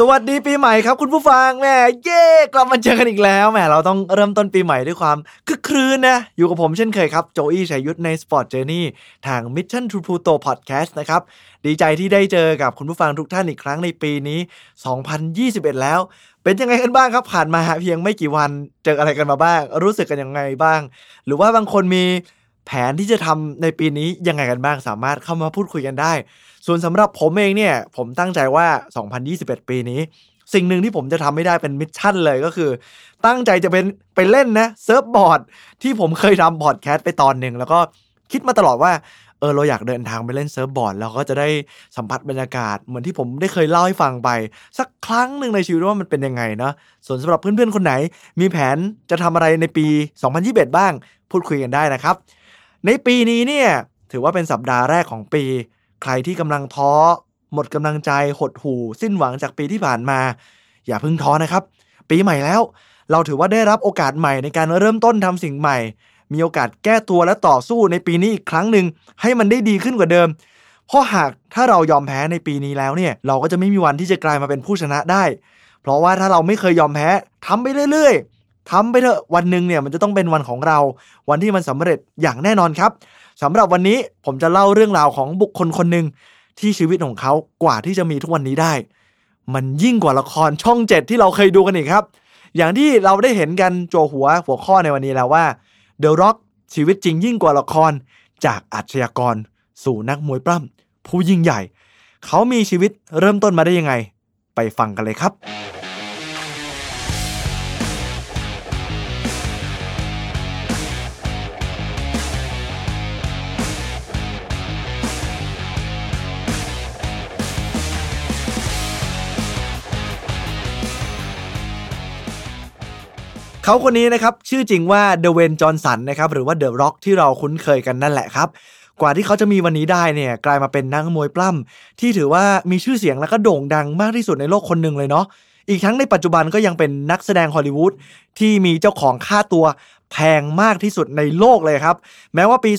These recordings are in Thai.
สวัสดีปีใหม่ครับคุณผู้ฟังแหม่เย่กลับมาเจอกันอีกแล้วแหมเราต้องเริ่มต้นปีใหม่ด้วยความคึกครื้นนะ อยู่กับผมเช่นเคยครับ โจอี้ชัยยุทธใน Sport Journey ทาง Mission to Pluto Podcast นะครับ ดีใจที่ได้เจอกับคุณผู้ฟังทุกท่านอีกครั้งในปีนี้ 2021 แล้ว เป็นยังไงกันบ้างครับผ่านมาเพียงไม่กี่วันเจออะไรกันมาบ้าง รู้สึกกันยังไงบ้าง หรือว่าบางคนมี แผนที่จะทำในปีนี้ยังไงกันบ้างสามารถเข้ามาพูดคุยกันได้ ส่วนสำหรับผมเองเนี่ยผมตั้งใจว่า 2021 ปีนี้ สิ่งหนึ่งที่ผมจะทำให้ได้เป็น mission เลยก็คือ ตั้งใจจะเป็นไปเล่นนะ surfboard ที่ผมเคยทำพอร์ดแคสต์ไปตอนหนึ่งแล้วก็คิดมาตลอดว่าเออเราอยากเดินทางไปเล่นเซิร์ฟบอร์ดแล้วก็จะได้สัมผัสบรรยากาศเหมือนที่ผมได้เคยเล่าให้ฟังไป สักครั้งหนึ่งในชีวิตว่ามันเป็นยังไงเนาะส่วนสำหรับเพื่อนๆคนไหน มีแผนจะทำอะไรในปี 2021 บ้าง พูดคุยกันได้นะครับ ในปีนี้เนี่ยถือว่าเป็นสัปดาห์แรกของปี ใครที่กำลังท้อ หมดกำลังใจหดหู่ สิ้นหวังจากปีที่ผ่านมา อย่าพิ่งท้อนะครับ ปีใหม่แล้ว เราถือว่าได้รับโอกาสใหม่ในการเริ่มต้นทำสิ่งใหม่ มีโอกาสแก้ตัวและต่อสู้ในปีนี้อีกครั้งหนึ่งให้มันได้ดีขึ้นกว่าเดิม เพราะหากถ้าเรายอมแพ้ในปีนี้แล้วเนี่ย เราก็จะไม่มีวันที่จะกลายมาเป็นผู้ชนะได้ เพราะว่าถ้าเราไม่เคยยอมแพ้ทำไปเรื่อยๆ ทำไปเถอะวันหนึ่งเนี่ยมันจะต้องเป็นวันของเรา วันที่มันสำเร็จอย่างแน่นอนครับสำหรับวันนี้ผมจะเล่าเรื่องราวของบุคคลคนหนึ่งที่ชีวิตของเขากว่าที่จะมีทุกวันนี้ได้ มันยิ่งกว่าละครช่องเจ็ดที่เราเคยดูกันอีกครับ อย่างที่เราได้เห็นกันโจหัวหัวข้อในวันนี้แล้วว่า The Rock ชีวิตจริงยิ่งกว่าละครจากอาชญากร สู่นักมวยปล้ำผู้ยิ่งใหญ่ เขามีชีวิตเริ่มต้นมาได้ยังไง ไปฟังกันเลยครับ เขาคนนี้นะครับชื่อจริงว่าเดเวนจอห์นสันนะครับหรือว่าเดอะร็อกที่เราคุ้นเคยกันนั่นแหละครับกว่าที่เขาจะมีวันนี้ได้เนี่ยกลายมาเป็นนักมวยปล้ำที่ถือว่ามีชื่อเสียงและก็โด่งดังมากที่สุดในโลกคนหนึ่งเลยเนาะอีกทั้งในปัจจุบันก็ยังเป็นนักแสดงฮอลลีวูดที่มีเจ้าของค่าตัว แพงมากที่สุดในโลกเลยครับ แม้ว่าปี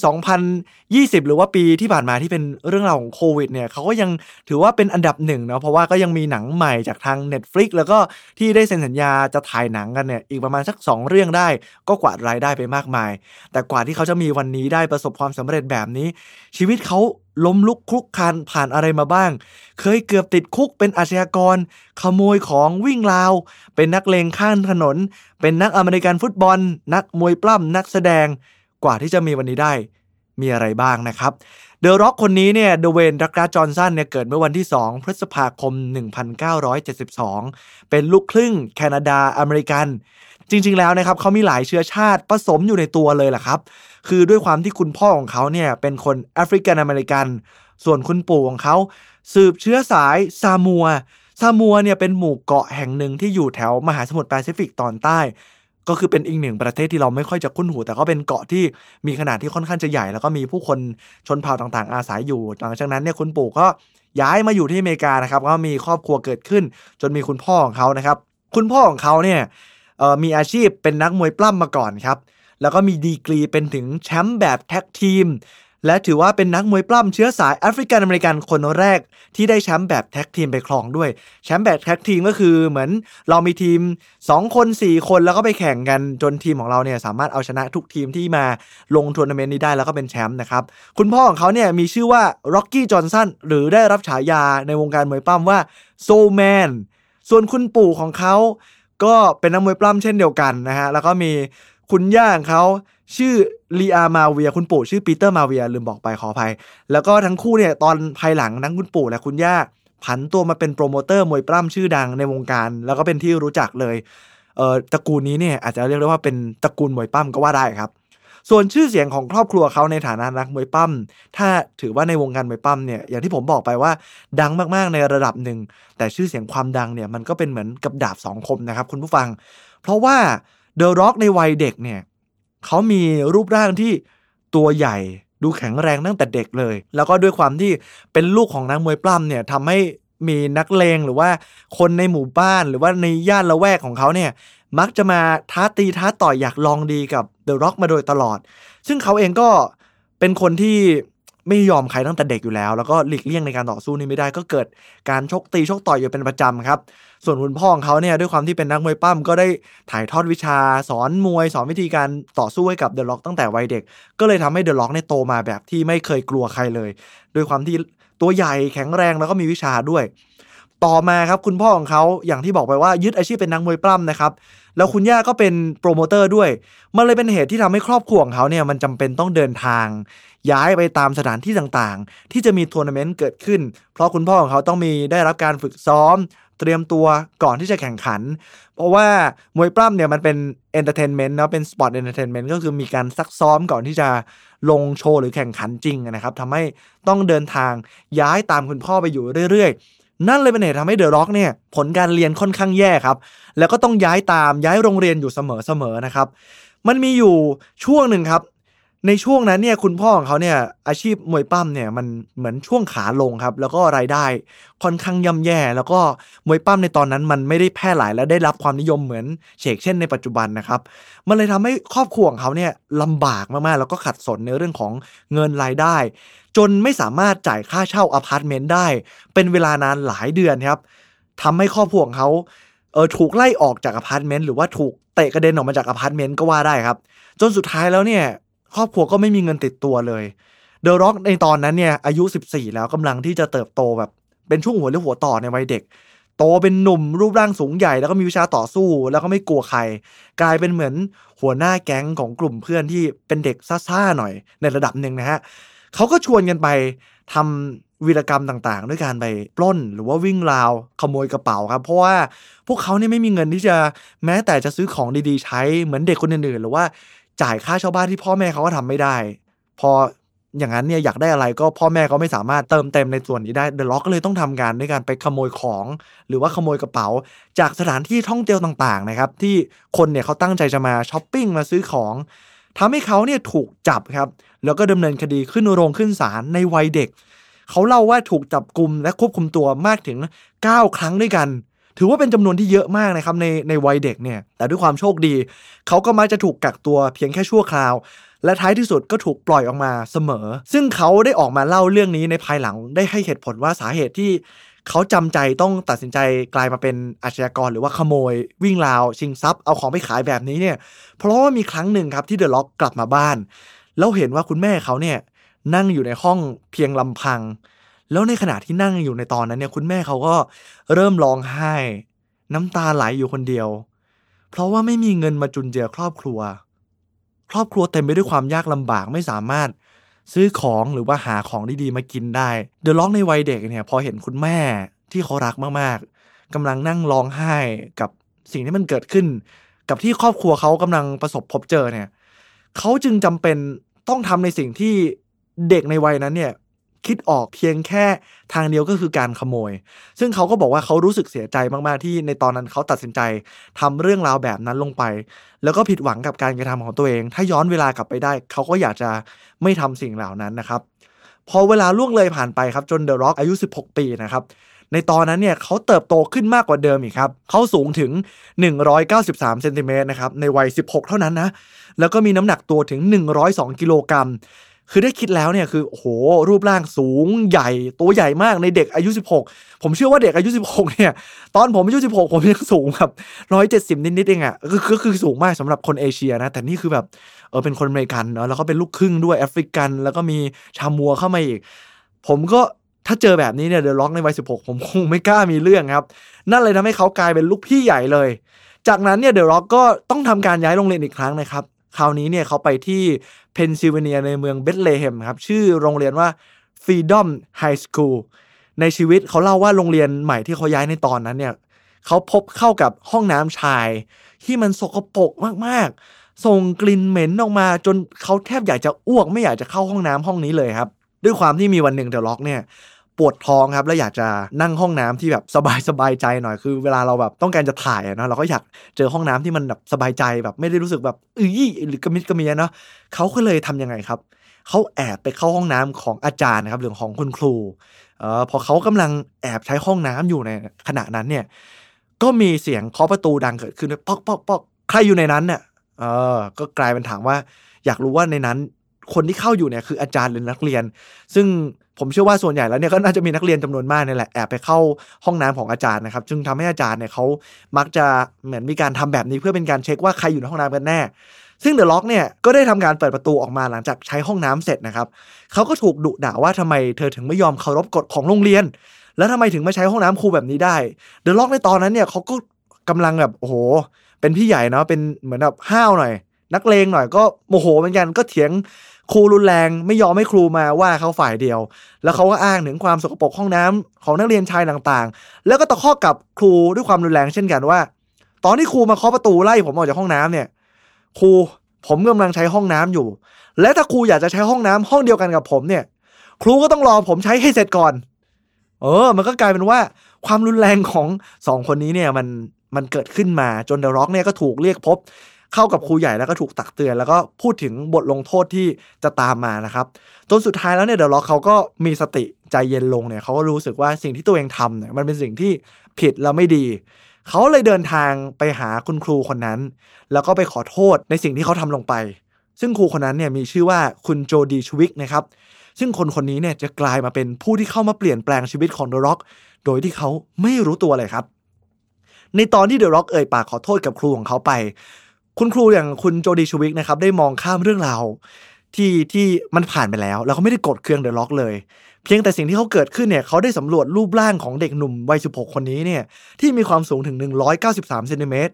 2020 หรือว่าปีที่ผ่านมาที่เป็นเรื่องราวของโควิดเนี่ยเขาก็ยังถือว่าเป็นอันดับหนึ่งเนาะเพราะว่าก็ยังมีหนังใหม่จากทาง Netflix แล้วก็ที่ได้เซ็นสัญญาจะถ่ายหนังกันเนี่ยอีกประมาณสัก 2 เรื่องได้ ก็กวาดรายได้ไปมากมาย แต่กว่าที่เขาจะมีวันนี้ได้ประสบความสำเร็จแบบนี้ ชีวิตเขา ล้มลุกคลุกคานผ่านอะไรมาบ้าง เคยเกือบติดคุกเป็นอาชญากร ขโมยของวิ่งราว เป็นนักเลงข้างถนน เป็นนักอเมริกันฟุตบอล นักมวยปล้ำนักแสดง กว่าที่จะมีวันนี้ได้ มีอะไรบ้างนะครับ เดอะร็อกคนนี้เนี่ยเดเวนดักราจอห์นสันเนี่ยเกิดเมื่อวันที่ 2 พฤษภาคม 1972 เป็นลูกครึ่งแคนาดาอเมริกัน จริง ๆ แล้วนะครับเขามีหลายเชื้อชาติผสมอยู่ในตัวเลยแหละครับ คือด้วยความที่คุณพ่อของเขาเนี่ยเป็นคนแอฟริกันอเมริกัน ส่วนคุณปู่ของเขาสืบเชื้อสายซามัว ซามัวเนี่ยเป็นหมู่เกาะแห่งหนึ่งที่อยู่แถวมหาสมุทรแปซิฟิกตอนใต้ ก็คือเป็นอีกหนึ่งประเทศที่เราไม่ค่อยจะคุ้นหู แต่ก็เป็นเกาะที่มีขนาดที่ค่อนข้างจะใหญ่ แล้วก็มีผู้คนชนเผ่าต่างๆ อาศัยอยู่ หลังจากนั้นเนี่ยคุณปู่ก็ย้ายมาอยู่ที่อเมริกานะครับก็มีครอบครัวเกิดขึ้น จนมีคุณพ่อของเขานะครับ คุณพ่อของเขาเนี่ยมีอาชีพเป็นนักมวยปล้ำมาก่อนครับ แล้วก็มีดีกรีเป็นถึงแชมป์แบบ tag team และถือว่าเป็นนักมวยปล้ำเชื้อสายแอฟริกันอเมริกันคนแรก ที่ได้แชมป์แบบ tag team ไปครองด้วยแชมป์แบบ tag team ก็คือเหมือนเรามีทีม 2 คน 4 คนแล้วก็ไปแข่งกันจนทีมของเราเนี่ยสามารถเอาชนะทุกทีมที่มาลงทัวร์นาเมนต์นี้ได้แล้วก็เป็นแชมป์นะครับคุณพ่อของเขาเนี่ยมีชื่อว่าร็อกกี้จอห์นสันหรือได้รับฉายาในวงการมวยปล้ำว่า Soul Man ส่วนคุณปู่ของเขาก็เป็นนักมวยปล้ำเช่นเดียวกันนะฮะ แล้วก็มี คุณย่าของเขาชื่อลีอามาเวีย คุณปู่ชื่อปีเตอร์มาเวียลืมบอกไปขออภัย แล้วก็ทั้งคู่เนี่ยตอนภายหลังทั้งคุณปู่และคุณย่าผันตัวมาเป็นโปรโมเตอร์มวยปล้ำชื่อดังในวงการ แล้วก็เป็นที่รู้จักเลยเอ่อตระกูลนี้เนี่ยอาจจะเรียกได้ว่าเป็นตระกูลมวยปล้ำก็ว่าได้ครับ ส่วนชื่อเสียงของครอบครัวเขาในฐานะนักมวยปั้มถ้าถือว่าในวงการมวยปั้มเนี่ยอย่างที่ผมบอกไปว่า ดังมากๆในระดับหนึ่งแต่ชื่อเสียงความดังเนี่ยมันก็เป็นเหมือนกับดาบสองคมนะครับคุณผู้ฟัง เพราะว่า เดอะร็อกในวัยเด็กเนี่ยเขามีรูปร่างที่ตัวใหญ่ดูแข็งแรงตั้งแต่เด็กเลย แล้วก็ด้วยความที่เป็นลูกของนักมวยปล้ำเนี่ยทำให้มีนักเลงหรือว่าคนในหมู่บ้านหรือว่าในย่านละแวกของเขาเนี่ยมักจะมาท้าตีท้าต่อยอยากลองดีกับเดอะร็อกมาโดยตลอด ซึ่งเขาเองก็เป็นคนที่ไม่ยอมใครตั้งแต่เด็กอยู่แล้ว แล้วก็หลีกเลี่ยงในการต่อสู้นี่ไม่ได้ก็เกิดการชกตีชกต่อยอยู่เป็นประจำครับ ส่วนคุณพ่อของเขาเนี่ยด้วยความที่เป็นนักมวยปล้ำก็ได้ถ่ายทอดวิชาสอนมวยสอนวิธีการต่อสู้ให้กับเดอะร็อกตั้งแต่วัยเด็ก ก็เลยทำให้เดอะร็อกเนี่ยโตมาแบบที่ไม่เคยกลัวใครเลย ด้วยความที่ตัวใหญ่แข็งแรงแล้วก็มีวิชาด้วย ต่อมาครับคุณพ่อของเขาอย่างที่บอกไปว่ายึดอาชีพเป็นนักมวยปล้ำนะครับแล้วคุณย่าก็เป็นโปรโมเตอร์ด้วย มันเลยเป็นเหตุที่ทำให้ครอบครัวของเขาเนี่ยมันจำเป็นต้องเดินทาง ย้ายไปตามสถานที่ต่างๆ ที่จะมีทัวร์นาเมนต์เกิดขึ้น เพราะคุณพ่อของเขาต้องมีได้รับการฝึกซ้อม เตรียมตัวก่อนที่จะแข่งขัน เพราะว่ามวยปล้ำเนี่ยมันเป็น entertainment นะเป็น sport entertainment ก็คือมีการซักซ้อมก่อนที่จะลงโชว์หรือแข่งขันจริงนะครับทำให้ต้องเดินทางย้ายตามคุณพ่อไปอยู่เรื่อยๆ นั่นเลยเป็นเหตุทำให้เดอะร็อกเนี่ยผลการเรียนค่อนข้างแย่ครับ แล้วก็ต้องย้ายตามย้ายโรงเรียนอยู่เสมอๆนะครับมันมีอยู่ช่วงหนึ่งครับ ในช่วงนั้นเนี่ยคุณพ่อของเขาเนี่ยอาชีพมวยปั้มเนี่ยมันเหมือนช่วงขาลงครับ แล้วก็รายได้ค่อนข้างย่ำแย่ แล้วก็มวยปั้มในตอนนั้นมันไม่ได้แพร่หลายและได้รับความนิยมเหมือนเชกเช่นในปัจจุบันนะครับ มันเลยทำให้ครอบครัวของเขาเนี่ยลำบากมากๆ แล้วก็ขัดสนในเรื่องของเงินรายได้ จนไม่สามารถจ่ายค่าเช่าอพาร์ตเมนต์ได้ เป็นเวลานานหลายเดือนครับทำให้ครอบครัวของเขาเออถูกไล่ออกจากอพาร์ตเมนต์หรือว่าถูกเตะกระเด็นออกมาจากอพาร์ตเมนต์ก็ว่าได้ครับ จนสุดท้ายแล้วเนี่ย ครอบครัวก็ไม่มีเงินติดตัวเลย เดอะร็อกในตอนนั้นเนี่ยอายุ 14 แล้วกำลังที่จะเติบโตแบบเป็นช่วงหัวเลี้ยวหัวต่อในวัยเด็ก โตเป็นหนุ่มรูปร่างสูงใหญ่แล้วก็มีวิชาต่อสู้ แล้วก็ไม่กลัวใคร กลายเป็นเหมือนหัวหน้าแก๊งของกลุ่มเพื่อนที่เป็นเด็กซ่าๆหน่อยในระดับหนึ่งนะฮะเขาก็ชวนกันไปทำวีรกรรมต่างๆ ด้วยการไปปล้นหรือว่าวิ่งราวขโมยกระเป๋าครับ เพราะว่าพวกเขาเนี่ยไม่มีเงินที่จะแม้แต่จะซื้อของดีๆ ใช้เหมือนเด็กคนอื่นๆ หรือว่า จ่ายค่าเช่าบ้านที่พ่อแม่เขาก็ทำไม่ได้ พออย่างนั้นเนี่ยอยากได้อะไรก็พ่อแม่ก็ไม่สามารถเติมเต็มในส่วนนี้ได้เดอะล็อกก็เลยต้องทำการด้วยการไปขโมยของ หรือว่าขโมยกระเป๋า จากสถานที่ท่องเที่ยวต่างๆนะครับที่คนเนี่ยเขาตั้งใจจะมาช้อปปิ้งมาซื้อของทำให้เขาเนี่ยถูกจับครับแล้วก็ดำเนินคดีขึ้นโรงขึ้นศาลในวัยเด็ก เขาเล่าว่าถูกจับกลุ่มและควบคุมตัวมากถึง 9 ครั้งด้วยกัน ถือว่าเป็นจำนวนที่เยอะมากนะครับในในวัยเด็กเนี่ย แต่ด้วยความโชคดี เขาก็มักจะถูกกักตัวเพียงแค่ชั่วคราว และท้ายที่สุดก็ถูกปล่อยออกมาเสมอ ซึ่งเขาได้ออกมาเล่าเรื่องนี้ในภายหลังได้ให้เหตุผลว่าสาเหตุที่เขาจำใจต้องตัดสินใจกลายมาเป็นอาชญากร หรือว่าขโมย วิ่งราว ชิงทรัพย์เอาของไปขายแบบนี้เนี่ย เพราะว่ามีครั้งหนึ่งครับที่เดอะล็อกกลับมาบ้าน แล้วเห็นว่าคุณแม่เขาเนี่ยนั่งอยู่ในห้องเพียงลำพัง แล้วในขณะที่นั่งอยู่ในตอนนั้นเนี่ยคุณแม่เขาก็เริ่มร้องไห้ น้ำตาไหลอยู่คนเดียว เพราะว่าไม่มีเงินมาจุนเจือครอบครัว ครอบครัวเต็มไปด้วยความยากลำบากไม่สามารถซื้อของหรือว่าหาของดีๆมากินได้ เดอะล็อกในวัยเด็กเนี่ยพอเห็นคุณแม่ที่เขารักมากๆกำลังนั่งร้องไห้กับสิ่งที่มันเกิดขึ้น กับที่ครอบครัวเขากำลังประสบพบเจอเนี่ยเขาจึงจำเป็นต้องทำในสิ่งที่เด็กในวัยนั้นเนี่ย คิดออกเพียงแค่ทางเดียวก็คือการขโมย ซึ่งเขาก็บอกว่าเขารู้สึกเสียใจมากๆที่ในตอนนั้นเขาตัดสินใจทำเรื่องราวแบบนั้นลงไป แล้วก็ผิดหวังกับการกระทำของตัวเอง ถ้าย้อนเวลากลับไปได้ เขาก็อยากจะไม่ทำสิ่งเหล่านั้นนะครับ พอเวลาล่วงเลยผ่านไปครับจนเดอะร็อกอายุ 16 ปีนะครับในตอนนั้นเนี่ยเขาเติบโตขึ้นมากกว่าเดิมอีกครับ เขาสูงถึง 193เซนติเมตรนะครับ ในวัย 16 เท่านั้นนะ แล้วก็มีน้ำหนักตัวถึง 102 กิโลกรัม คือได้คิดแล้วเนี่ยคือโอ้โหรูปร่างสูงใหญ่ตัวใหญ่มากในเด็กอายุ 16 ผมเชื่อว่าเด็กอายุ 16 เนี่ย ตอนผมอายุ 16 ผมยังสูงแบบ 170 นิดๆเองอะ่ะก็คือคือสูงมากสำหรับคนเอเชียนะ แต่นี่คือแบบเออเป็นคนอเมริกันเนาะแล้วก็เป็นลูกครึ่งด้วยแอฟริกัน แล้วก็มีซามัวเข้ามาอีก ผมก็ถ้าเจอแบบนี้เนี่ยเดอะร็อกในวัย 16 ผมคงไม่กล้ามีเรื่องครับ นั่นเลยทำให้เขากลายเป็นลูกพี่ใหญ่เลย จากนั้นเนี่ยเดอะร็อกก็ต้องทำการย้ายโรงเรียนอีกครั้งนะครับ คราวนี้เนี่ยเขาไปที่เพนซิลเวเนียในเมืองเบธเลเฮมครับ ชื่อโรงเรียนว่า Freedom High School ในชีวิตเขาเล่าว่าโรงเรียนใหม่ที่เขาย้ายในตอนนั้นเนี่ยเขาพบเข้ากับห้องน้ำชาย ที่มันสกปรกมากๆ ส่งกลิ่นเหม็นออกมา จนเขาแทบอยากจะอ้วกไม่อยากจะเข้าห้องน้ำห้องนี้เลยครับ ด้วยความที่มีวันหนึ่งเดอะล็อกเนี่ย ปวดท้องครับแล้วอยากจะนั่งห้องน้ำที่แบบสบายสบายใจหน่อยคือเวลาเราแบบต้องการจะถ่ายเนาะเราก็อยากเจอห้องน้ำที่มันแบบสบายใจแบบไม่ได้รู้สึกแบบอื้อหรือกระมิดกระเมียเนาะเขาก็เลยทำยังไงครับเขาแอบไปเข้าห้องน้ำของอาจารย์นะครับหรือของคุณครูเออพอเขากำลังแอบใช้ห้องน้ำอยู่ในขณะนั้นเนี่ยก็มีเสียงเคาะประตูดังเกิดขึ้นป๊อกป๊อกป๊อกใครอยู่ในนั้นเนี่ยเออก็กลายเป็นถามว่า อยากรู้ว่าในนั้นคนที่เข้าอยู่เนี่ยคืออาจารย์หรือนักเรียน ซึ่ง ผมเชื่อว่าส่วนใหญ่แล้วเนี่ยก็น่าจะมีนักเรียนจำนวนมากนี่แหละแอบไปเข้าห้องน้ำของอาจารย์นะครับจึงทำให้อาจารย์เนี่ยเขามักจะเหมือนมีการทำแบบนี้เพื่อเป็นการเช็คว่าใครอยู่ในห้องน้ำกันแน่ ซึ่งเดอะล็อกเนี่ยก็ได้ทำการเปิดประตูออกมาหลังจากใช้ห้องน้ำเสร็จนะครับเขาก็ถูกดุด่าว่าทำไมเธอถึงไม่ยอมเคารพกฎของโรงเรียน แล้วทำไมถึงมาใช้ห้องน้ำครูแบบนี้ได้เดอะล็อกในตอนนั้นเนี่ยเขาก็กำลังแบบโอ้โหเป็นพี่ใหญ่เนาะเป็นเหมือนแบบห้าวหน่อย นักเลงหน่อยก็โมโหเหมือนกันก็เถียง ครูรุนแรงไม่ยอมให้ครูมาว่าเขาฝ่ายเดียว แล้วเขาก็อ้างถึงความสกปรกห้องน้ำของนักเรียนชายต่างๆ แล้วก็ตะคอกกับครูด้วยความรุนแรงเช่นกันว่า ตอนที่ครูมาเคาะประตูไล่ผมออกจากห้องน้ำเนี่ย ครูผมกำลังใช้ห้องน้ำอยู่ และถ้าครูอยากจะใช้ห้องน้ำห้องเดียวกันกับผมเนี่ย ครูก็ต้องรอผมใช้ให้เสร็จก่อน เออ มันก็กลายเป็นว่าความรุนแรงของสองคนนี้เนี่ยมันมันเกิดขึ้นมาจนเดอะร็อกเนี่ยก็ถูกเรียกพบ เข้ากับครูใหญ่แล้วก็ถูกตักเตือน แล้วก็พูดถึงบทลงโทษที่จะตามมานะครับจนสุดท้ายแล้วเนี่ยเดอะล็อกเขาก็มีสติใจเย็นลงเนี่ยเขาก็รู้สึกว่าสิ่งที่ตัวเองทำเนี่ยมันเป็นสิ่งที่ผิดแล้วไม่ดีเขาเลยเดินทางไปหาคุณครูคนนั้น แล้วก็ไปขอโทษในสิ่งที่เขาทำลงไป ซึ่งครูคนนั้นเนี่ยมีชื่อว่าคุณโจดีชวิกนะครับซึ่งคนคนนี้เนี่ยจะกลายมาเป็นผู้ที่เข้ามาเปลี่ยนแปลงชีวิตของเดอะร็อกโดยที่เขาไม่รู้ตัวเลยครับ ในตอนที่เดอะร็อกเอ่ยปากขอโทษกับครูของเขาไป คุณครูอย่างคุณโจดีชวิกนะครับได้มองข้ามเรื่องราวที่ที่มันผ่านไปแล้ว แล้วเขาไม่ได้กดเครื่องเดอะล็อกเลย เพียงแต่สิ่งที่เขาเกิดขึ้นเนี่ยเขาได้สำรวจรูปร่างของเด็กหนุ่มวัย 16 คนนี้เนี่ยที่มีความสูงถึง 193เซนติเมตร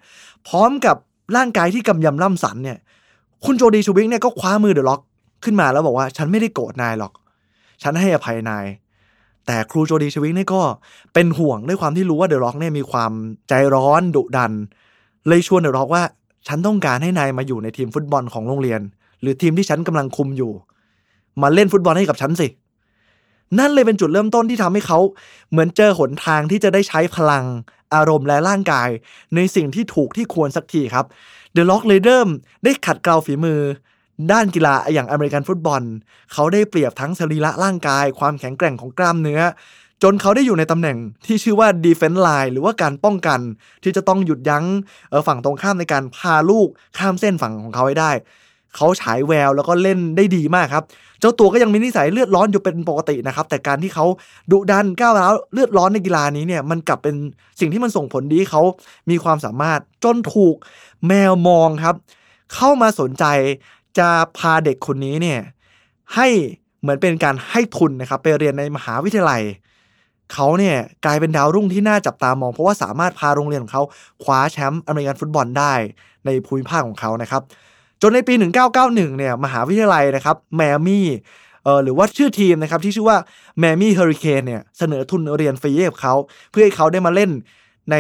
พร้อมกับร่างกายที่กำยำล่ำสันเนี่ยคุณโจดีชวิกเนี่ยก็คว้ามือเดอะล็อกขึ้นมาแล้วบอกว่าฉันไม่ได้โกรธนายหรอก ฉันให้อภัยนาย แต่ครูโจดีชวิกเนี่ยก็เป็นห่วงด้วยความที่รู้ว่าเดอะล็อกเนี่ยมีความใจร้อนดุดัน เลยชวนเดอะล็อกว่า ฉันต้องการให้นายมาอยู่ในทีมฟุตบอลของโรงเรียน หรือทีมที่ฉันกำลังคุมอยู่ มาเล่นฟุตบอลให้กับฉันสิ นั่นเลยเป็นจุดเริ่มต้นที่ทำให้เขา เหมือนเจอหนทางที่จะได้ใช้พลังอารมณ์และร่างกาย ในสิ่งที่ถูกที่ควรสักทีครับเดอะล็อกเลยเริ่มได้ขัดเกลาฝีมือ ด้านกีฬาอย่างอเมริกันฟุตบอล เขาได้เปรียบทั้งสรีระร่างกาย ความแข็งแกร่งของกล้ามเนื้อ จนเขาได้อยู่ในตำแหน่งที่ชื่อว่า defense line หรือว่าการป้องกัน ที่จะต้องหยุดยั้งฝั่งตรงข้ามในการพาลูกข้ามเส้นฝั่งของเขาให้ได้ เขาฉายแววแล้วก็เล่นได้ดีมากครับ เจ้าตัวก็ยังมีนิสัยเลือดร้อนอยู่เป็นปกตินะครับ แต่การที่เขาดุดันก้าวร้าวเลือดร้อนในกีฬานี้เนี่ยมันกลับเป็นสิ่งที่มันส่งผลดีเขามีความสามารถจนถูกแมวมองครับ เข้ามาสนใจจะพาเด็กคนนี้เนี่ยให้เหมือนเป็นการให้ทุนนะครับไปเรียนในมหาวิทยาลัย เขาเนี่ยกลายเป็นดาวรุ่งที่น่าจับตามอง เพราะว่าสามารถพาโรงเรียนของเขาคว้าแชมป์อเมริกันฟุตบอลได้ในภูมิภาคของเขานะครับจนในปี 1991 เนี่ยมหาวิทยาลัยนะครับแมมี่เออหรือว่าชื่อทีมนะครับที่ชื่อว่าแมมี่เฮอริเคนเนี่ยเสนอทุนเรียนฟรีให้กับเขา เพื่อให้เขาได้มาเล่นใน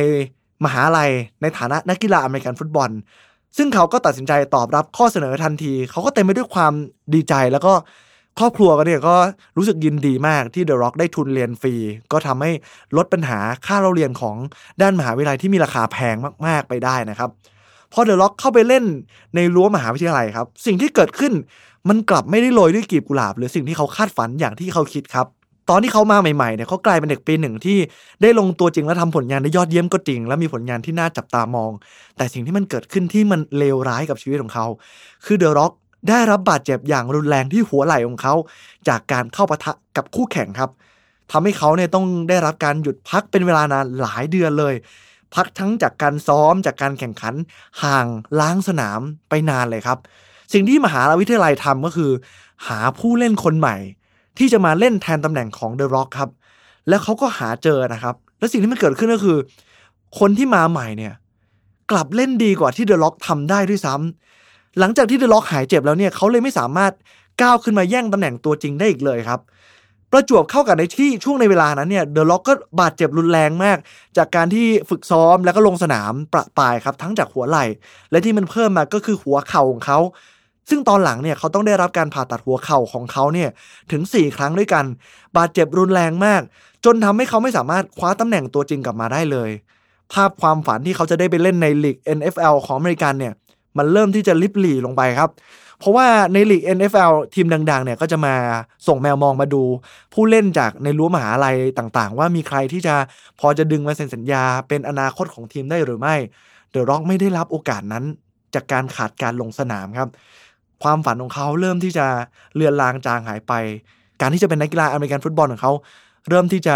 มหาลัยในฐานะนักกีฬาอเมริกันฟุตบอล ซึ่งเขาก็ตัดสินใจตอบรับข้อเสนอทันที เขาก็เต็มไปด้วยความดีใจแล้วก็ ครอบครัวก็เนี่ยก็รู้สึกยินดีมากที่เดอะร็อกได้ทุนเรียนฟรี ก็ทำให้ลดปัญหาค่าเราเรียนของด้านมหาวิทยาลัยที่มีราคาแพงมาก ๆ ไปได้นะครับพอเดอะร็อกเข้าไปเล่นในรั้วมหาวิทยาลัยครับ สิ่งที่เกิดขึ้นมันกลับไม่ได้โรยด้วยกลีบกุหลาบ หรือสิ่งที่เขาคาดฝันอย่างที่เขาคิดครับ ตอนที่เขามาใหม่ๆเนี่ยเขากลายเป็นเด็กปีหนึ่งที่ได้ลงตัวจริงและทำผลงานได้ยอดเยี่ยมก็จริง และมีผลงานที่น่าจับตามอง แต่สิ่งที่มันเกิดขึ้นที่มันเลวร้ายกับชีวิตของเขา คือเดอะร็อก ได้รับบาดเจ็บอย่างรุนแรงที่หัวไหล่ของเขา จากการเข้าปะทะกับคู่แข่งครับทำให้เขาเนี่ยต้องได้รับการหยุดพักเป็นเวลานานหลายเดือนเลย พักทั้งจากการซ้อมจากการแข่งขันห่างล้างสนามไปนานเลยครับ สิ่งที่มหาวิทยาลัยทำก็คือ หาผู้เล่นคนใหม่ ที่จะมาเล่นแทนตำแหน่งของเดอะร็อกครับ แล้วเขาก็หาเจอนะครับ และสิ่งที่มันเกิดขึ้นก็คือ คนที่มาใหม่เนี่ยกลับเล่นดีกว่าที่เดอะล็อกทำได้ด้วยซ้ำ หลังจากที่เดอะล็อกหายเจ็บแล้วเนี่ยเขาเลยไม่สามารถก้าวขึ้นมาแย่งตำแหน่งตัวจริงได้อีกเลยครับ ประจวบเข้ากับในที่ช่วงในเวลานั้นเนี่ยเดอะล็อกก็บาดเจ็บรุนแรงมาก จากการที่ฝึกซ้อมแล้วก็ลงสนามประปายครับทั้งจากหัวไหล่ และที่มันเพิ่มมาก็คือหัวเข่าของเขาซึ่งตอนหลังเนี่ยเขาต้องได้รับการผ่าตัดหัวเข่าของเขาเนี่ยถึง 4 ครั้งด้วยกัน บาดเจ็บรุนแรงมาก จนทำให้เขาไม่สามารถคว้าตำแหน่งตัวจริงกลับมาได้เลย ภาพความฝันที่เขาจะได้ไปเล่นในลีก NFL ของอเมริกันเนี่ย มันเริ่มที่จะริบหรี่ลงไปครับ เพราะว่าในลีก NFL ทีมดังๆเนี่ยก็จะมาส่งแมวมองมาดู ผู้เล่นจากในรั้วมหาลัยต่างๆ ว่ามีใครที่จะพอจะดึงมาเซ็นสัญญา เป็นอนาคตของทีมได้หรือไม่เดอะร็อกไม่ได้รับโอกาสนั้น จากการขาดการลงสนามครับ ความฝันของเขาเริ่มที่จะเลือนลางจางหายไป การที่จะเป็นนักกีฬาอเมริกันฟุตบอลของเขา เริ่มที่จะ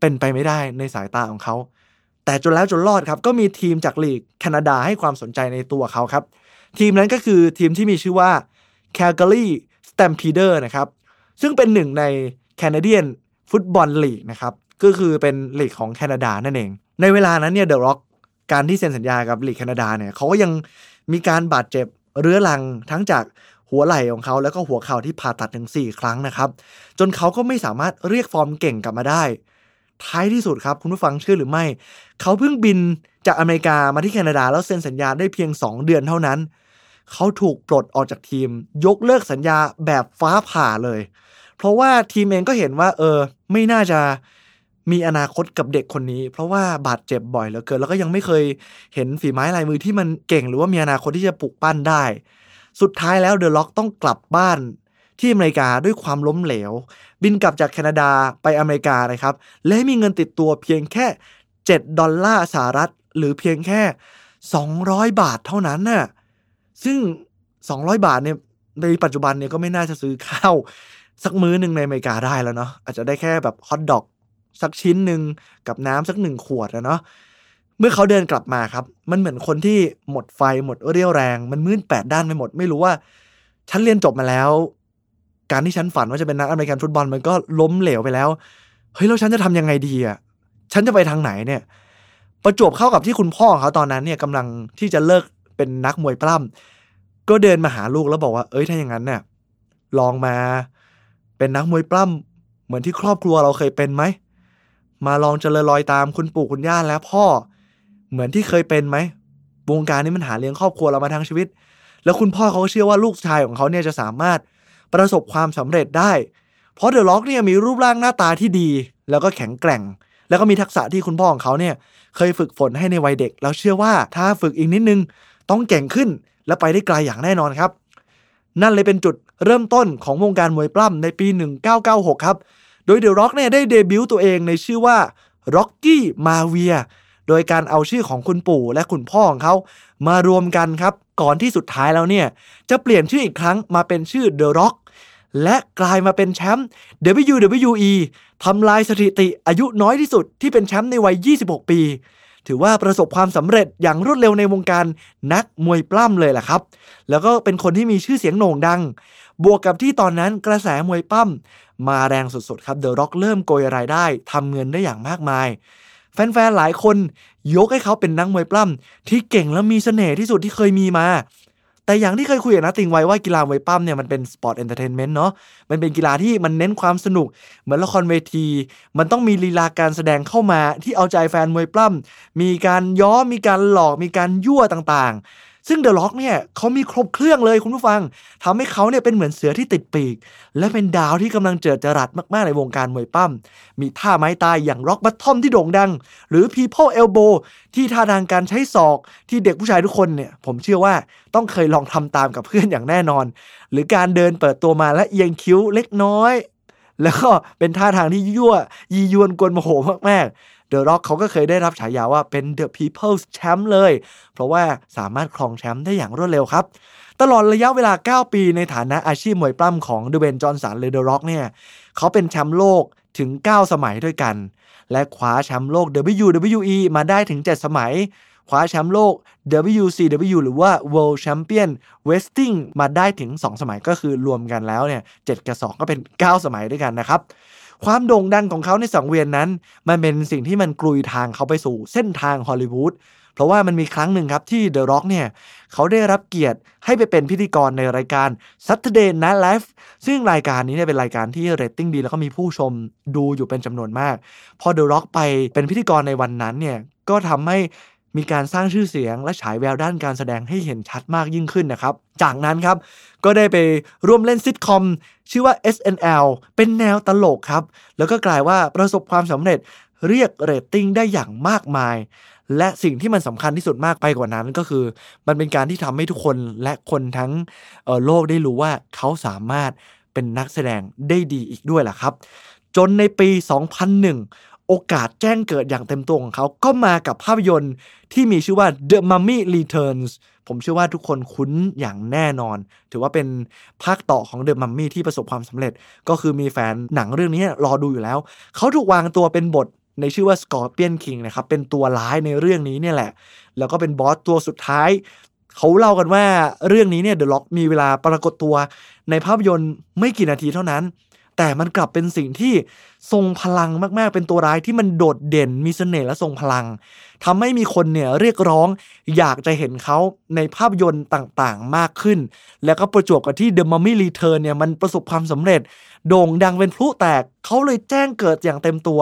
เป็นไปไม่ได้ในสายตาของเขา แต่จนแล้วจนรอดครับก็มีทีมจากลีกแคนาดาให้ความสนใจในตัวเขาครับ ทีมนั้นก็คือทีมที่มีชื่อว่า Calgary Stampeder นะครับซึ่งเป็นหนึ่งใน Canadian Football League นะครับก็คือเป็นลีกของแคนาดานั่นเอง ในเวลานั้นเนี่ยเดอะร็อกการที่เซ็นสัญญากับลีกแคนาดาเนี่ยเขาก็ยังมีการบาดเจ็บเรื้อรังทั้งจากหัวไหล่ของเขาแล้วก็หัวเข่าที่ผ่าตัดถึง 4 ครั้งนะครับ จนเขาก็ไม่สามารถเรียกฟอร์มเก่งกลับมาได้ ท้ายที่สุดครับ คุณผู้ฟังเชื่อหรือไม่ เขาเพิ่งบินจากอเมริกามาที่แคนาดาแล้วเซ็นสัญญาได้เพียง 2 เดือนเท่านั้น เขาถูกปลดออกจากทีม ยกเลิกสัญญาแบบฟ้าผ่าเลย เพราะว่าทีมเองก็เห็นว่า เออ ไม่น่าจะมีอนาคตกับเด็กคนนี้ เพราะว่าบาดเจ็บบ่อยเหลือเกินแล้วก็ยังไม่เคยเห็นฝีไม้ลายมือที่มันเก่ง หรือว่ามีอนาคตที่จะปลุกปั้นได้ สุดท้ายแล้วเดอะล็อกต้องกลับบ้าน ที่อเมริกาด้วยความล้มเหลว บินกลับจากแคนาดาไปอเมริกานะครับ และมีเงินติดตัวเพียงแค่ 7 ดอลลาร์สหรัฐ หรือเพียงแค่ 200 บาทเท่านั้นน่ะซึ่ง 200 บาทเนี่ยในปัจจุบันเนี่ยก็ไม่น่าจะซื้อข้าว สักมื้อหนึ่งในอเมริกาได้แล้วเนาะอาจจะได้แค่แบบฮอทดอกสักชิ้นหนึ่งกับน้ำสักหนึ่งขวดนะเนาะเมื่อเขาเดินกลับมาครับ มันเหมือนคนที่หมดไฟหมดเรี่ยวแรง มันมืดแปดด้านไปหมด ไม่รู้ว่า ฉันเรียนจบมาแล้ว การที่ฉันฝันว่าจะเป็นนักอเมริกันฟุตบอลมันก็ล้มเหลวไปแล้ว เฮ้ยแล้วฉันจะทำยังไงดีอะ ฉันจะไปทางไหนเนี่ย ประจวบเข้ากับที่คุณพ่อเขาตอนนั้นเนี่ยกำลังที่จะเลิกเป็นนักมวยปล้ำก็เดินมาหาลูกแล้วบอกว่า เอ้ยถ้าอย่างนั้นเนี่ยลองมาเป็นนักมวยปล้ำเหมือนที่ครอบครัวเราเคยเป็นไหม มาลองเจริญรอยตามคุณปู่คุณย่าแล้วพ่อ เหมือนที่เคยเป็นไหมวงการนี้มันหาเลี้ยงครอบครัวเรามาทั้งชีวิต แล้วคุณพ่อเขาเชื่อว่าลูกชายของเขาเนี่ยจะสามารถ ประสบความสำเร็จได้ เพราะเดอะล็อกเนี่ยมีรูปร่างหน้าตาที่ดี แล้วก็แข็งแกร่ง แล้วก็มีทักษะที่คุณพ่อของเขาเนี่ยเคยฝึกฝนให้ในวัยเด็ก แล้วเชื่อว่าถ้าฝึกอีกนิดนึงต้องเก่งขึ้นและไปได้ไกลอย่างแน่นอนครับ นั่นเลยเป็นจุดเริ่มต้นของวงการมวยปล้ำในปี 1996 ครับ โดยเดอะร็อกเนี่ยได้เดบิวต์ตัวเองในชื่อว่า Rocky m a v i a โดยการเอาชื่อของคุณปู่และคุณพ่อของเขามารวมกันครับ ก่อนที่สุดท้ายแล้วเนี่ย จะเปลี่ยนชื่ออีกครั้งมาเป็นชื่อ The Rock และกลายมาเป็นแชมป์ WWE ทำลายสถิติอายุน้อยที่สุดที่เป็นแชมป์ในวัย 26 ปี ถือว่าประสบความสำเร็จอย่างรวดเร็วในวงการนักมวยปล้ำเลยแหละครับ แล้วก็เป็นคนที่มีชื่อเสียงโด่งดัง บวกกับที่ตอนนั้นกระแสมวยปล้ำมาแรงสุดๆ ครับ เดอะร็อกเริ่มโกยรายได้ทำเงินได้อย่างมากมาย แฟนๆหลายคนยกให้เขาเป็นนักมวยปล้ำที่เก่งและมีเสน่ห์ที่สุดที่เคยมีมา แต่อย่างที่เคยคุยกับนะติงไว้ว่ากีฬามวยปล้ำเนี่ยมันเป็น sport entertainment เนาะมันเป็นกีฬาที่มันเน้นความสนุก เหมือนละครเวที มันต้องมีลีลาการแสดงเข้ามาที่เอาใจแฟนมวยปล้ำมีการย้อมมีการหลอกมีการยั่วต่างๆ ซึ่งเดอะล็อกเนี่ยเขามีครบเครื่องเลยคุณผู้ฟังทำให้เขาเนี่ยเป็นเหมือนเสือที่ติดปีก และเป็นดาวที่กำลังเจิดจรัสมากๆในวงการมวยปั้ม มีท่าไม้ตายอย่างร็อกบัตทอมที่โด่งดัง หรือ People Elbow ที่ท่าทางการใช้ศอกที่เด็กผู้ชายทุกคนเนี่ยผมเชื่อว่าต้องเคยลองทำตามกับเพื่อนอย่างแน่นอน หรือการเดินเปิดตัวมาและเอียงคิ้วเล็กน้อยแล้วก็เป็นท่าทางที่ยั่วยียวนกวนโมโหมากๆ เดอะร็อกเขาก็เคยได้รับฉายาว่าเป็น The People's Champ เลย เพราะว่าสามารถครองแชมป์ได้อย่างรวดเร็วครับ ตลอดระยะเวลา 9 ปีในฐานะอาชีพมวยปล้ำของดเวย์นจอห์นสันหรือเดอะร็อกเนี่ยเขาเป็นแชมป์โลกถึง 9 สมัยด้วยกัน และคว้าแชมป์โลก WWE มาได้ถึง 7 สมัย คว้าแชมป์โลก WCW หรือว่า World Champion Wrestling มาได้ถึง 2 สมัยก็คือรวมกันแล้วเนี่ย 7 กับ 2 ก็เป็น 9 สมัยด้วยกันนะครับ ความโด่งดังของเขาในสังเวียนนั้น มันเป็นสิ่งที่มันกรุยทางเขาไปสู่เส้นทางฮอลลีวูดเพราะว่ามันมีครั้งหนึ่งครับที่เดอะร็อกเนี่ยเขาได้รับเกียรติให้ไปเป็นพิธีกรในรายการ Saturday Night Live ซึ่งรายการนี้เนี่ยเป็นรายการที่เรตติ้งดี แล้วก็มีผู้ชมดูอยู่เป็นจำนวนมาก พอเดอะร็อกไปเป็นพิธีกรในวันนั้นเนี่ยก็ทำให้ มีการสร้างชื่อเสียงและฉายแววด้านการแสดงให้เห็นชัดมากยิ่งขึ้นนะครับ จากนั้นครับ ก็ได้ไปร่วมเล่นซิทคอม ชื่อว่า SNL เป็นแนวตลกครับ แล้วก็กลายว่าประสบความสำเร็จเรียกเรตติ้งได้อย่างมากมาย และสิ่งที่มันสำคัญที่สุดมากไปกว่านั้นก็คือ มันเป็นการที่ทำให้ทุกคนและคนทั้งโลกได้รู้ว่าเขาสามารถเป็นนักแสดงได้ดีอีกด้วยล่ะครับ จนในปี 2001 โอกาสแจ้งเกิดอย่างเต็มตัวของเขาก็มากับภาพยนตร์ที่มีชื่อว่า The Mummy Returns ผมเชื่อว่าทุกคนคุ้นอย่างแน่นอน ถือว่าเป็นภาคต่อของ The Mummy ที่ประสบความสำเร็จ ก็คือมีแฟนหนังเรื่องนี้รอดูอยู่แล้ว เขาถูกวางตัวเป็นบทในชื่อว่า Scorpion King นะครับ เป็นตัวร้ายในเรื่องนี้เนี่ยแหละ แล้วก็เป็นบอสตัวสุดท้าย เขาเล่ากันว่าเรื่องนี้เนี่ยเดอะล็อกมีเวลาปรากฏตัวในภาพยนตร์ไม่กี่นาทีเท่านั้น แต่มันกลับเป็นสิ่งที่ทรงพลังมากๆ เป็นตัวร้ายที่มันโดดเด่นมีเสน่ห์และทรงพลังทำให้มีคนเนี่ยเรียกร้องอยากจะเห็นเขาในภาพยนตร์ต่างๆ มากขึ้น แล้วก็ประจวบกับที่ The Mummy Return เนี่ยมันประสบความสำเร็จ โด่งดังเป็นพลุแตกเขาเลยแจ้งเกิดอย่างเต็มตัว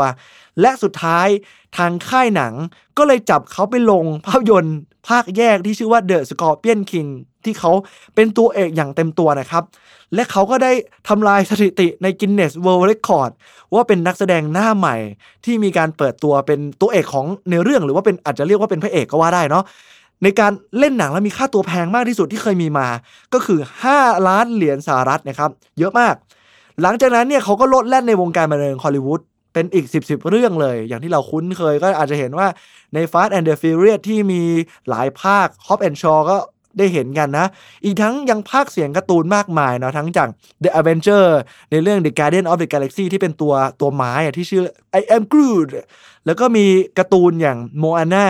และสุดท้ายทางค่ายหนังก็เลยจับเขาไปลงภาพยนตร์ภาคแยกที่ชื่อว่า The Scorpion King ที่เขาเป็นตัวเอกอย่างเต็มตัวนะครับ และเขาก็ได้ทำลายสถิติใน Guinness World Record ว่าเป็นนักแสดงหน้าใหม่ที่มีการเปิดตัวเป็นตัวเอกของในเรื่องหรือว่าเป็นอาจจะเรียกว่าเป็นพระเอกก็ว่าได้เนาะในการเล่นหนังแล้วมีค่าตัวแพงมากที่สุดที่เคยมีมา ก็คือ 5 ล้านเหรียญสหรัฐนะครับ เยอะมาก หลังจากนั้นเนี่ยเขาก็ลดแล่นในวงการบันเทิงฮอลลีวูดเป็นอีก 10บสเรื่องเลย อย่างที่เราคุ้นเคยก็อาจจะเห็นว่าใน Fast and the Furious ที่มีหลายภาค Hop and Shaw ก็ได้เห็นกันนะ อีกทั้งยังภาคเสียงการ์ตูนมากมายเนาะทั้งจาก The Avenger ในเรื่อง The Guardian of the Galaxy ที่เป็นตัวตัวไม้อะที่ชื่อ I am Groot แล้วก็มีการ์ตูนอย่าง Moana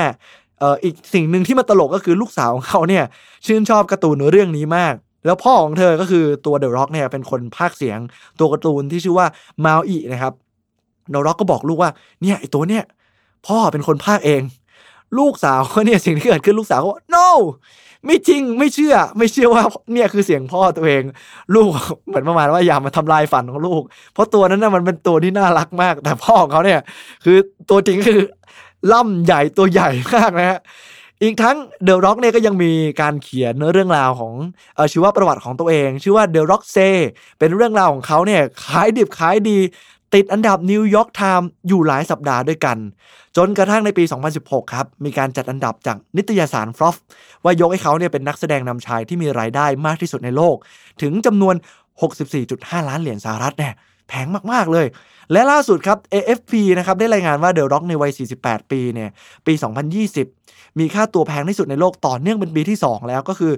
เอ่ออีกสิ่งหนึ่งที่มาตลกก็คือลูกสาวของเขาเนี่ยชื่นชอบการ์ตูนเรื่องนี้มาก แล้วพ่อของเธอก็คือตัว The Rock เนี่ยเป็นคนภาคเสียงตัวการ์ตูนที่ชื่อว่ามาอีนะครับ The Rock ก็บอกลูกว่าเนี่ยไอตัวเนี่ยพ่อเป็นคนภาคเอง ลูกสาวเขาเนี่ยสิ่งที่เกิดขึ้นลูกสาวเขา no ไม่จริงไม่เชื่อ ไม่เชื่อว่าเนี่ยคือเสียงพ่อตัวเอง ลูกเหมือนประมาณว่าอย่ามาทำลายฝันของลูก เพราะตัวนั้นน่ะมันเป็นตัวที่น่ารักมาก แต่พ่อของเขาเนี่ย คือตัวจริงคือล่ำใหญ่ตัวใหญ่มากนะฮะ อีกทั้งเดอะร็อกเนี่ยก็ยังมีการเขียนเรื่องราวของอัตชีวประวัติของตัวเอง ชื่อว่า The Rock Says เป็นเรื่องราวของเขาเนี่ยขายดิบขายดี ติดอันดับนิวยอร์กไทม์อยู่หลายสัปดาห์ด้วยกัน จนกระทั่งในปี 2016 ครับ มีการจัดอันดับจากนิตยสารฟลอฟว่ายกให้เขาเนี่ยเป็นนักแสดงนำชายที่มีรายได้มากที่สุดในโลก ถึงจำนวน 64.5 ล้านเหรียญสหรัฐเนี่ย แพงมากๆเลย และล่าสุดครับ AFP นะครับได้รายงานว่าเดอะร็อกในวัย 48 ปีเนี่ยปี 2020 มีค่าตัวแพงที่สุดในโลกต่อเนื่องเป็นปีที่ 2 แล้วก็คือ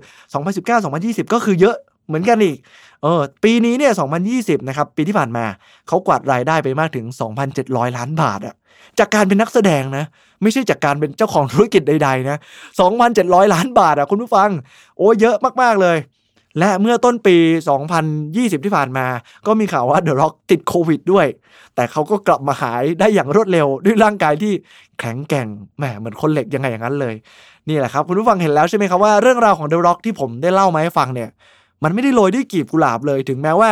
2019-2020 ก็คือเยอะเหมือนกันอีก เออ ปีนี้เนี่ย 2020 นะครับ ปีที่ผ่านมา เขากวาดรายได้ไปมากถึง 2,700 ล้านบาทอะจากการเป็นนักแสดงนะ ไม่ใช่จากการเป็นเจ้าของธุรกิจใดๆนะ 2,700 ล้านบาทอะคุณผู้ฟัง โอ้เยอะมากๆเลย และเมื่อต้นปี 2020 ที่ผ่านมา ก็มีข่าวว่าเดอะร็อกติดโควิดด้วย แต่เขาก็กลับมาหายได้อย่างรวดเร็วด้วยร่างกายที่แข็งแกร่งแหมเหมือนคนเหล็กยังไงอย่างนั้นเลย นี่แหละครับ คุณผู้ฟังเห็นแล้วใช่ไหมครับว่าเรื่องราวของเดอะร็อกที่ผมได้เล่ามาให้ฟังเนี่ยมันไม่ได้โรยด้วยกีบกุหลาบเลย ถึงแม้ว่า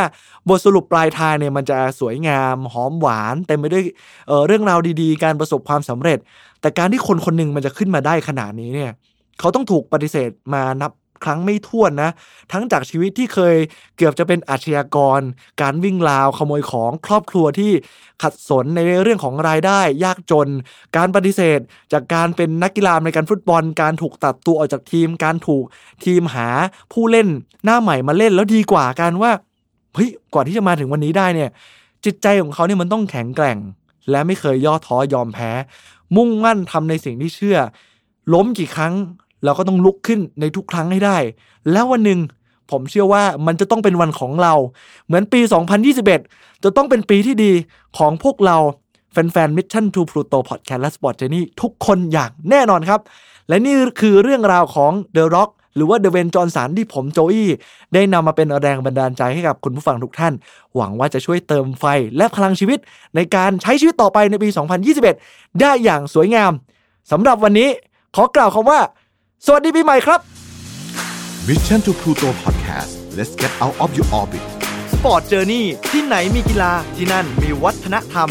บทสรุปปลายทางเนี่ยมันจะสวยงามหอมหวานเต็มไปด้วยเเรื่องราวดีๆ การประสบความสำเร็จ แต่การที่คนคนหนึ่งมันจะขึ้นมาได้ขนาดนี้เนี่ยเขาต้องถูกปฏิเสธมานับ ครั้งไม่ถ้วนนะ ทั้งจากชีวิตที่เคยเกือบจะเป็นอาชญากร การวิ่งราวขโมยของครอบครัวที่ขัดสนในเรื่องของรายได้ ยากจน การปฏิเสธ จากการเป็นนักกีฬาในการฟุตบอล การถูกตัดตัวออกจากทีม การถูกทีมหาผู้เล่นหน้าใหม่มาเล่นแล้วดีกว่าการว่าเฮ้ยกว่าที่จะมาถึงวันนี้ได้เนี่ย จิตใจของเขาเนี่ยมันต้องแข็งแกร่ง และไม่เคยย่อท้อยอมแพ้ มุ่งมั่นทำในสิ่งที่เชื่อ ล้มกี่ครั้ง เราก็ต้องลุกขึ้นในทุกครั้งให้ได้ แล้ววันหนึ่งผมเชื่อว่ามันจะต้องเป็นวันของเรา เหมือนปี 2021 จะต้องเป็นปีที่ดีของพวกเราแฟนๆ Mission to Pluto Podcast และ Sport Journey ทุกคนอย่างแน่นอนครับ และนี่คือเรื่องราวของ The Rock หรือว่าดเวย์นจอห์นสันที่ผมโจอี้ได้นำมาเป็นแรงบันดาลใจให้กับคุณผู้ฟังทุกท่าน หวังว่าจะช่วยเติมไฟและพลังชีวิต ในการใช้ชีวิตต่อไปในปี 2021 ได้อย่างสวยงามสำหรับวันนี้ขอกล่าวคำว่า สวัสดีปีใหม่ครับ Mission to Pluto Podcast let's get out of your orbit Sport Journey ที่ไหนมีกีฬาที่นั่นมีวัฒนธรรม